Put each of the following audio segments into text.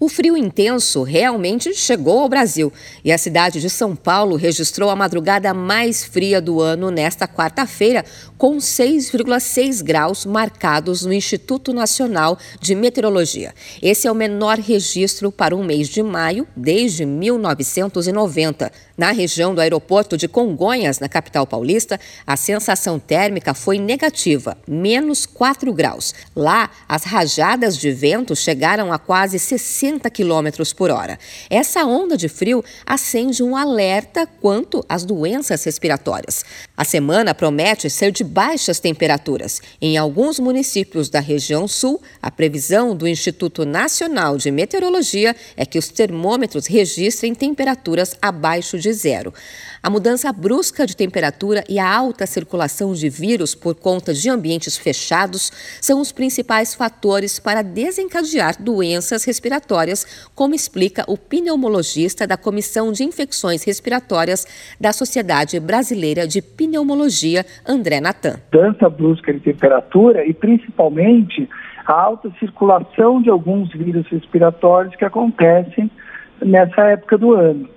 O frio intenso realmente chegou ao Brasil e a cidade de São Paulo registrou a madrugada mais fria do ano nesta quarta-feira, com 6,6 graus marcados no Instituto Nacional de Meteorologia. Esse é o menor registro para o mês de maio desde 1990. Na região do aeroporto de Congonhas, na capital paulista, a sensação térmica foi negativa, menos 4 graus. Lá, as rajadas de vento chegaram a quase 60 60 km por hora. Essa onda de frio acende um alerta quanto às doenças respiratórias. A semana promete ser de baixas temperaturas. Em alguns municípios da região sul, a previsão do Instituto Nacional de Meteorologia é que os termômetros registrem temperaturas abaixo de zero. A mudança brusca de temperatura e a alta circulação de vírus por conta de ambientes fechados são os principais fatores para desencadear doenças respiratórias, como explica o pneumologista da Comissão de Infecções Respiratórias da Sociedade Brasileira de Pneumologia, André Natan. Mudança brusca de temperatura e principalmente a alta circulação de alguns vírus respiratórios que acontecem nessa época do ano.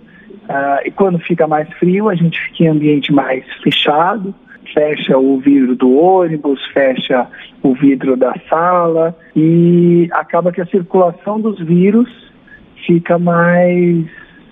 Uh, e quando fica mais frio, a gente fica em ambiente mais fechado, fecha o vidro do ônibus, fecha o vidro da sala e acaba que a circulação dos vírus fica mais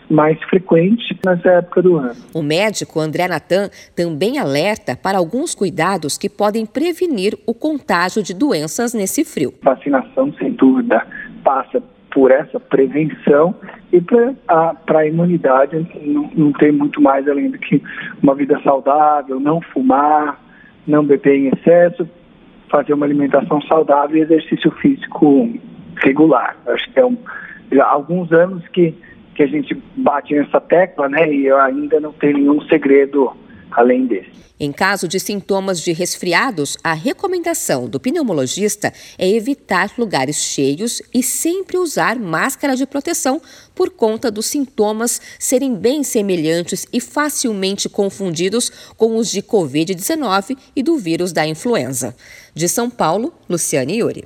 mais frequente nessa época do ano. O médico André Natan também alerta para alguns cuidados que podem prevenir o contágio de doenças nesse frio. Vacinação, sem dúvida, passa por essa prevenção e para a imunidade não, não tem muito mais além do que uma vida saudável, não fumar, não beber em excesso, fazer uma alimentação saudável e exercício físico regular. Acho que é um, há alguns anos que, que a gente bate nessa tecla, né? E eu ainda não tenho nenhum segredo além desse. Em caso de sintomas de resfriados, a recomendação do pneumologista é evitar lugares cheios e sempre usar máscara de proteção por conta dos sintomas serem bem semelhantes e facilmente confundidos com os de Covid-19 e do vírus da influenza. De São Paulo, Luciane Yuri.